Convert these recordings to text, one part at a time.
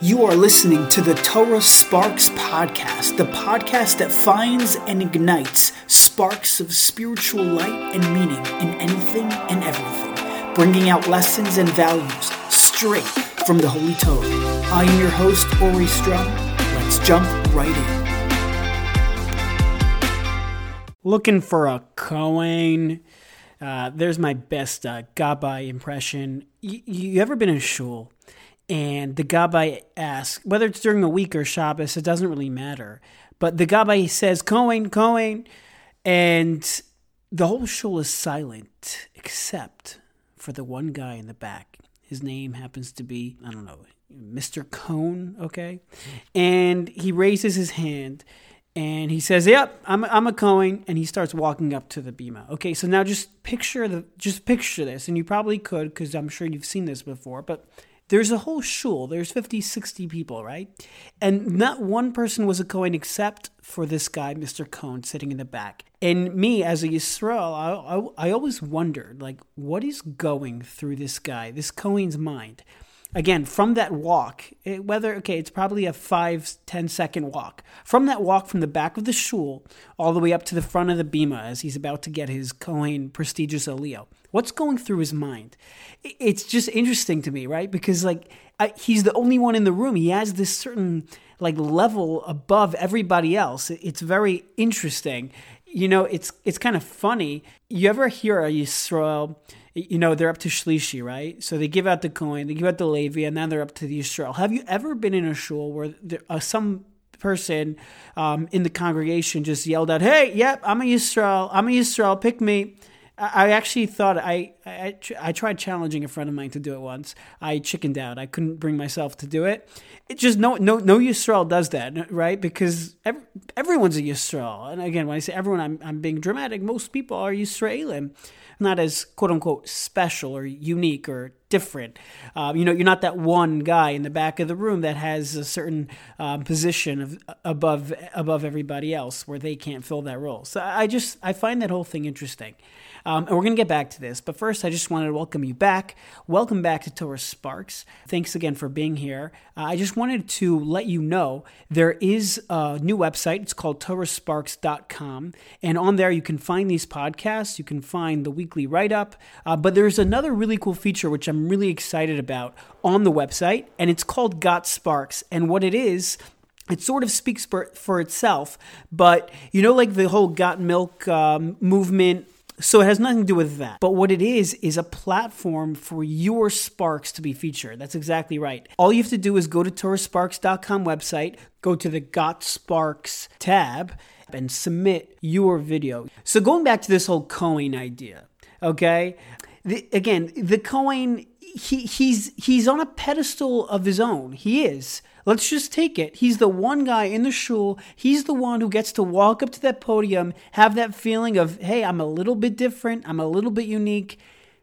You are listening to the Torah Sparks Podcast, the podcast that finds and ignites sparks of spiritual light and meaning in anything and everything, bringing out lessons and values straight from the Holy Torah. I am your host, Ori Strum. Let's jump right in. Looking for a Kohen. Uh, there's my best uh, Gabbai impression. Y- you ever been in shul? And the Gabbai asks, whether it's during the week or Shabbos, it doesn't really matter. But the Gabbai says, Cohen, Cohen. and the whole shul is silent except for the one guy in the back. His name happens to be, I don't know, Mr. Cone, okay? And he raises his hand and he says, "Yep, I'm I'm a Cohen," and he starts walking up to the bima. Okay, so now just picture the just picture this, and you probably could because I'm sure you've seen this before, but there's a whole shul. There's 50, 60 people, right? And not one person was a Kohen except for this guy, Mr. Cohn, sitting in the back. And me, as a Yisrael, I, I, I always wondered, like, what is going through this guy, this Kohen's mind? Again, from that walk, it, whether, okay, it's probably a five, ten second walk. From that walk from the back of the shul all the way up to the front of the bima as he's about to get his Kohen prestigious Aliyah What's going through his mind? It's just interesting to me, right? Because like I, he's the only one in the room. He has this certain like level above everybody else. It's very interesting. You know, it's it's kind of funny. You ever hear a Yisrael? You know, they're up to Shlishi, right? So they give out the Kohen, they give out the Levi, and now they're up to the Yisrael. Have you ever been in a shul where there, uh, some person um, in the congregation just yelled out, "Hey, yep, I'm a Yisrael. I'm a Yisrael. Pick me." I actually thought I, I I tried challenging a friend of mine to do it once. I chickened out. I couldn't bring myself to do it. It just no no no Yisrael does that, right? Because every, everyone's a Yisrael. And again, when I say everyone, I'm I'm being dramatic. Most people are Yisraelim, not as quote unquote special or unique or different. Um, you know, you're not that one guy in the back of the room that has a certain um, position of above above everybody else where they can't fill that role. So I just I find that whole thing interesting. Um, and we're going to get back to this. But first, I just wanted to welcome you back. Welcome back to Torah Sparks. Thanks again for being here. Uh, I just wanted to let you know there is a new website. It's called TorahSparks.com. And on there, you can find these podcasts, you can find the weekly write up. Uh, but there's another really cool feature, which I'm really excited about on the website, and it's called Got Sparks. And what it is, it sort of speaks for, for itself, but you know, like the whole Got Milk um, movement so it has nothing to do with that. But what it is, is a platform for your Sparks to be featured. That's exactly right. All you have to do is go to TorahSparks.com website, go to the Got Sparks tab, and submit your video. So going back to this whole Kohen idea, okay? The, again, the Kohen, he, he's, he's on a pedestal of his own. He is. Let's just take it. He's the one guy in the shul. He's the one who gets to walk up to that podium, have that feeling of, hey, I'm a little bit different. I'm a little bit unique.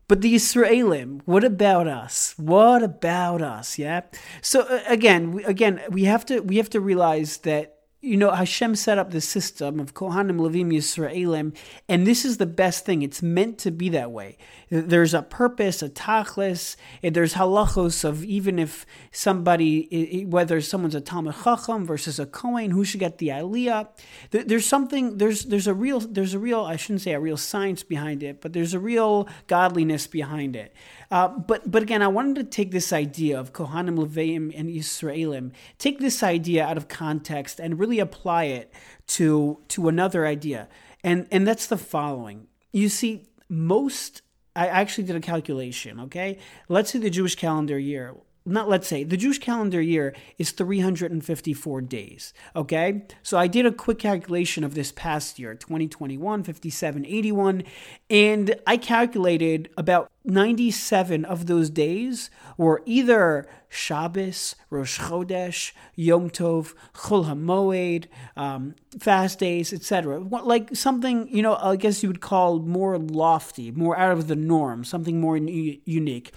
But the Israelim, what about us? What about us? Yeah. So uh, again, again, we have to we have to realize that you know, Hashem set up the system of Kohanim, Levim, Yisraelim, and this is the best thing. It's meant to be that way. There's a purpose, a tachlis, and there's halachos of even if somebody, whether someone's a Talmud Chacham versus a Kohen, who should get the Aliyah. There's something, there's there's a real, there's a real, I shouldn't say a real science behind it, but there's a real godliness behind it. Uh, but but again, I wanted to take this idea of Kohanim, Leviim, and Israelim, take this idea out of context and really apply it to to another idea, and and that's the following. You see, most I actually did a calculation. Okay, let's say the Jewish calendar year not let's say the Jewish calendar year is 354 days. Okay, so I did a quick calculation of this past year, 2021, 57, 81, and I calculated about 97 of those days were either Shabbos, Rosh Chodesh, Yom Tov, Chol HaMoed, um, fast days, etc. Like something, you know, I guess you would call more lofty, more out of the norm, something more unique.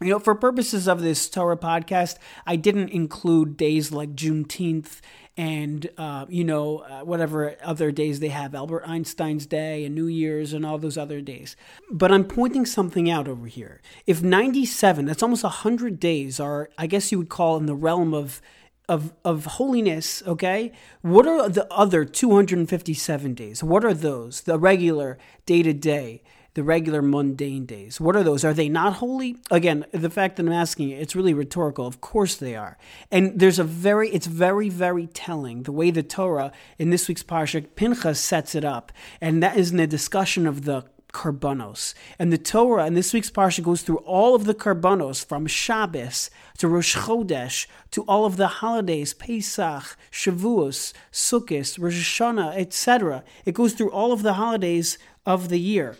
You know, for purposes of this Torah podcast, I didn't include days like Juneteenth and uh, you know uh, whatever other days they have albert einstein's day and new year's and all those other days. But i'm pointing something out over here. If 97 that's almost 100 days are i guess you would call in the realm of of of holiness okay? What are the other 257 days? What are those? The regular day to day the regular mundane days. What are those? Are they not holy? Again, the fact that I'm asking it, it's really rhetorical. Of course they are. And there's a very, it's very, very telling the way the Torah in this week's Parsha, Pinchas sets it up. And that is in a discussion of the karbanos. And the Torah in this week's parsha goes through all of the karbanos from Shabbos to Rosh Chodesh to all of the holidays, Pesach, Shavuos, Sukkot, Rosh Hashanah, etc. It goes through all of the holidays of the year.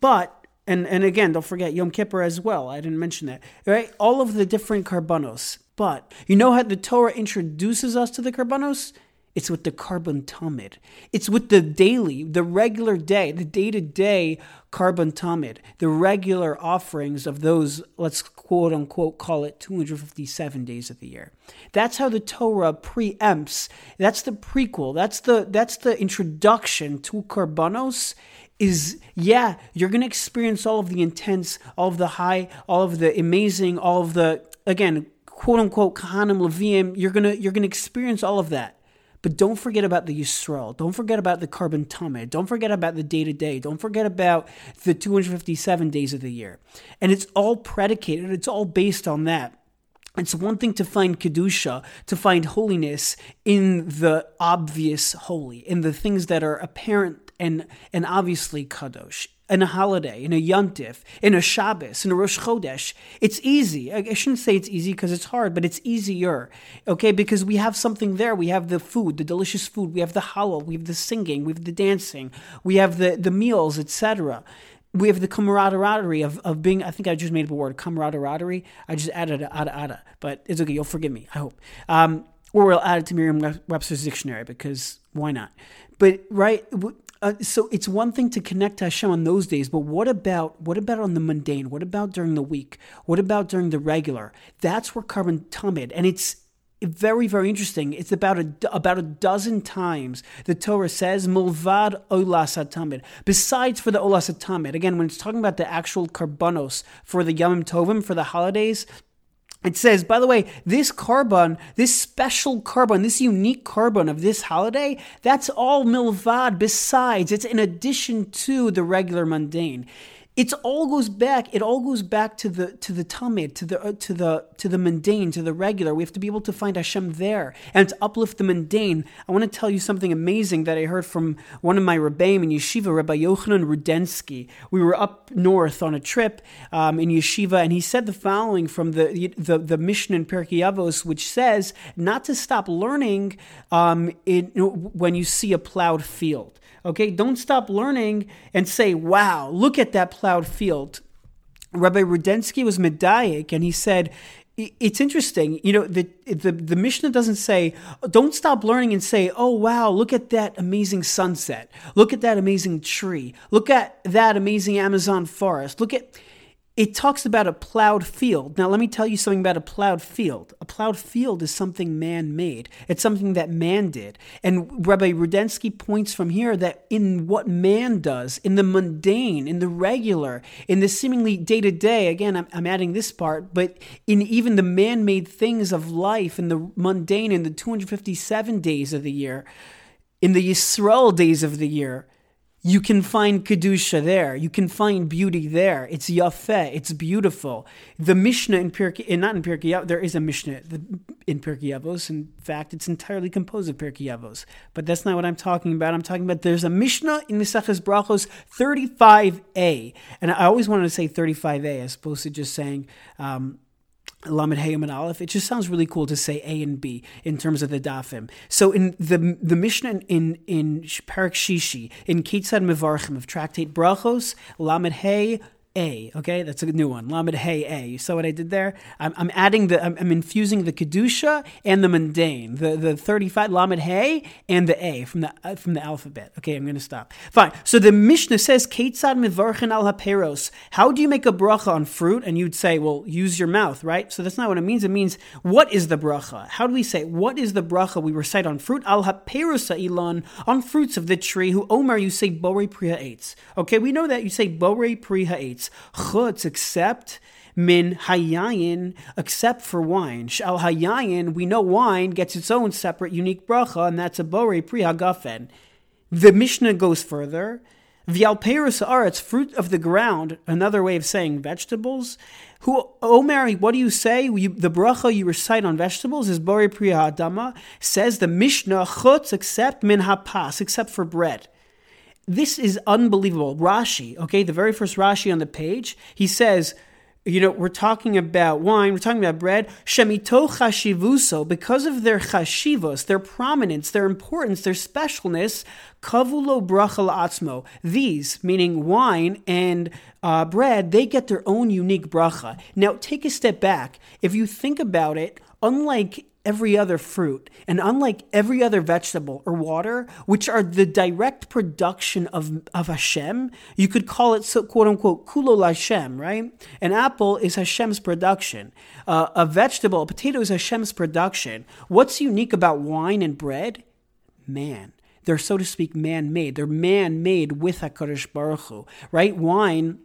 But and and again, don't forget Yom Kippur as well. I didn't mention that. Right? All of the different karbanos. But you know how the Torah introduces us to the karbanos? It's with the korban tamid. It's with the daily, the regular day, the day to day korban tamid, the regular offerings of those, let's quote unquote call it 257 days of the year. That's how the Torah preempts. That's the prequel. That's the that's the introduction to korbanos is yeah, you're going to experience all of the intense, all of the high, all of the amazing, all of the again, quote unquote kahanim levim. You're gonna you're gonna experience all of that. But don't forget about the Yisrael. Don't forget about the korban tamid. Don't forget about the day to day. Don't forget about the 257 days of the year. And it's all predicated, it's all based on that. It's one thing to find Kedusha, to find holiness in the obvious holy, in the things that are apparent and and obviously kadosh in a holiday, in a yontif, in a Shabbos, in a Rosh Chodesh. It's easy. I shouldn't say it's easy because it's hard, but it's easier. Okay, because we have something there. We have the food, the delicious food. We have the Hallel. We have the singing. We have the dancing. We have the the meals, etc. We have the camaraderie of, of being. I think I just made up a word, camaraderie. I just added a ada ada, but it's okay. You'll forgive me. I hope. Um, or we'll add it to Merriam-Webster's dictionary because why not? But right uh, so it's one thing to connect to Hashem on those days, but what about what about on the mundane? What about during the week? What about during the regular? That's where korban tamid, and it's very very interesting. It's about a about a dozen times the Torah says mulvad olas tamid. Besides for the olas tamid, again when it's talking about the actual karbanos for the yom tovim for the holidays, it says, by the way, this korban, this special korban, this unique korban of this holiday, that's all milvad besides. It's in addition to the regular mundane it's all goes back it all goes back to the to the tamid to the uh, to the to the mundane to the regular. We have to be able to find Hashem there and to uplift the mundane. I want to tell you something amazing that I heard from one of my rebbeim in yeshiva Rabbi Yochanan Rudensky. We were up north on a trip um, in yeshiva and he said the following from the the, the Mishnah in Pirkei Avos which says not to stop learning um, in, when you see a plowed field Okay, don't stop learning and say, wow, look at that plowed field. Rabbi Rudensky was medayik, and he said, it's interesting, you know, the, the the Mishnah doesn't say, don't stop learning and say, oh wow, look at that amazing sunset, look at that amazing tree, look at that amazing Amazon forest, look at it talks about a plowed field. Now, let me tell you something about a plowed field. A plowed field is something man made, it's something that man did. And Rabbi Rudensky points from here that in what man does, in the mundane, in the regular, in the seemingly day to day, again, I'm, I'm, adding this part, but in even the man made things of life, in the mundane, in the 257 days of the year, in the Yisrael days of the year, you can find kedusha there. You can find beauty there. It's yafeh. It's beautiful. The Mishnah in Pirkei, eh, not in Pirkei Avos, there is a Mishnah in Pirkei Avos. In fact, it's entirely composed of Pirkei Avos. But that's not what I'm talking about. I'm talking about there's a Mishnah in Maseches Brachos 35a, and I always wanted to say 35a as opposed to just saying. Um, Lamed Hayim and Aleph. It just sounds really cool to say A and B in terms of the dafim. So in the the Mishnah in in Parak Shishi in Kitzad Mevarchim of Tractate Brachos Lamed Hay A. Okay, that's a new one. Lamed Hey A. You saw what I did there? I'm, I'm adding the, I'm, I'm, infusing the kedusha and the mundane, the the 35 Lamed Hey and the A from the uh, from the alphabet. Okay, I'm going to stop. Fine. So the Mishnah says Ketzad mivarchen al haperos. How do you make a bracha on fruit? And you'd say, well, use your mouth, right? So that's not what it means. It means what is the bracha? How do we say what is the bracha we recite on fruit? Al haperos ilan on fruits of the tree. Who Omer you say bori priha eitz. Okay, we know that you say bori priha chutz, except min hayayin, except for wine. Shal hayayin, we know wine gets its own separate unique bracha, and that's a bore pri hagafen. The Mishnah goes further. Vialperus aretz, fruit of the ground, another way of saying vegetables. Who, oh Mary, what do you say? You, the bracha you recite on vegetables is bori priya adama. Says the Mishnah chutz, except min hapas, except for bread. This is unbelievable. Rashi, okay, the very first Rashi on the page, he says, you know, we're talking about wine, we're talking about bread. Shemito chashivuso, because of their chashivos, their prominence, their importance, their specialness, kavulo brachal atzmo. These, meaning wine and uh, bread, they get their own unique bracha. Now, take a step back. If you think about it, unlike every other fruit, and unlike every other vegetable or water, which are the direct production of, of Hashem, you could call it so, quote unquote kulo Hashem, right? An apple is Hashem's production. Uh, a vegetable, a potato is Hashem's production. What's unique about wine and bread? Man. They're, so to speak, man made. They're man made with HaKadosh Baruch Hu, right? Wine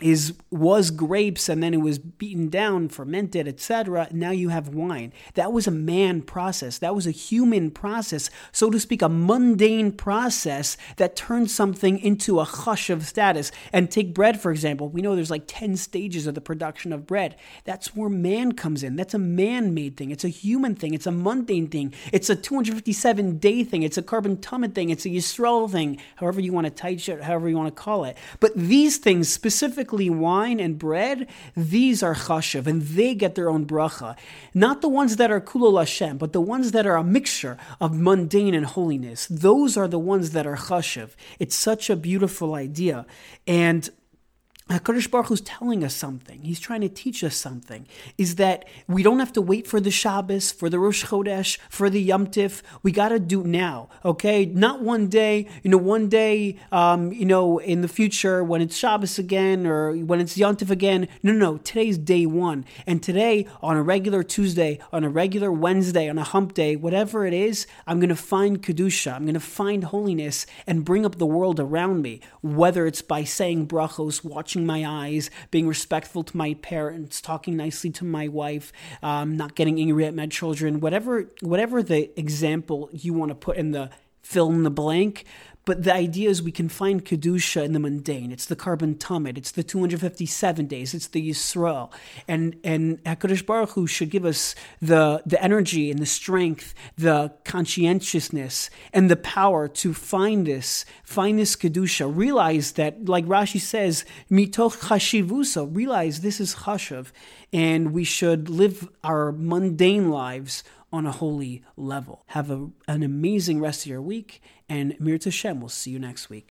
is was grapes and then it was beaten down fermented etc now you have wine. That was a man process. That was a human process so to speak a mundane process that turned something into a chashav status. And take bread for example. We know there's like 10 stages of the production of bread. That's where man comes in. That's a man-made thing. It's a human thing. It's a mundane thing. It's a 257 day thing. It's a korban tumid thing. It's a yisrael thing. However you want to tight it however you want to call it. But these things specifically specifically wine and bread, these are chashav, and they get their own bracha. Not the ones that are kulol Hashem, but the ones that are a mixture of mundane and holiness. Those are the ones that are chashav. It's such a beautiful idea. And HaKadosh Baruch Hu's telling us something. He's trying to teach us something. Is that we don't have to wait for the Shabbos, for the Rosh Chodesh, for the Yom Tif. We got to do now, okay? Not one day, you know, one day, um, you know, in the future when it's Shabbos again or when it's Yom Tif again. No, no, no. Today's day one. And today, on a regular Tuesday, on a regular Wednesday, on a hump day, whatever it is, I'm going to find Kedusha. I'm going to find holiness and bring up the world around me, whether it's by saying brachos, watching my eyes, being respectful to my parents, talking nicely to my wife, um, not getting angry at my children, whatever whatever the example you want to put in the fill in the blank. But the idea is we can find Kedusha in the mundane. It's the korban tumid. It's the 257 days. It's the Yisrael. And, and HaKadosh Baruch Hu should give us the, the energy and the strength, the conscientiousness and the power to find this, find this Kedusha. Realize that, like Rashi says, mitoch chashivusa, realize this is chashav. And we should live our mundane lives on a holy level. Have a, an amazing rest of your week, and Mir Tashem, we'll see you next week.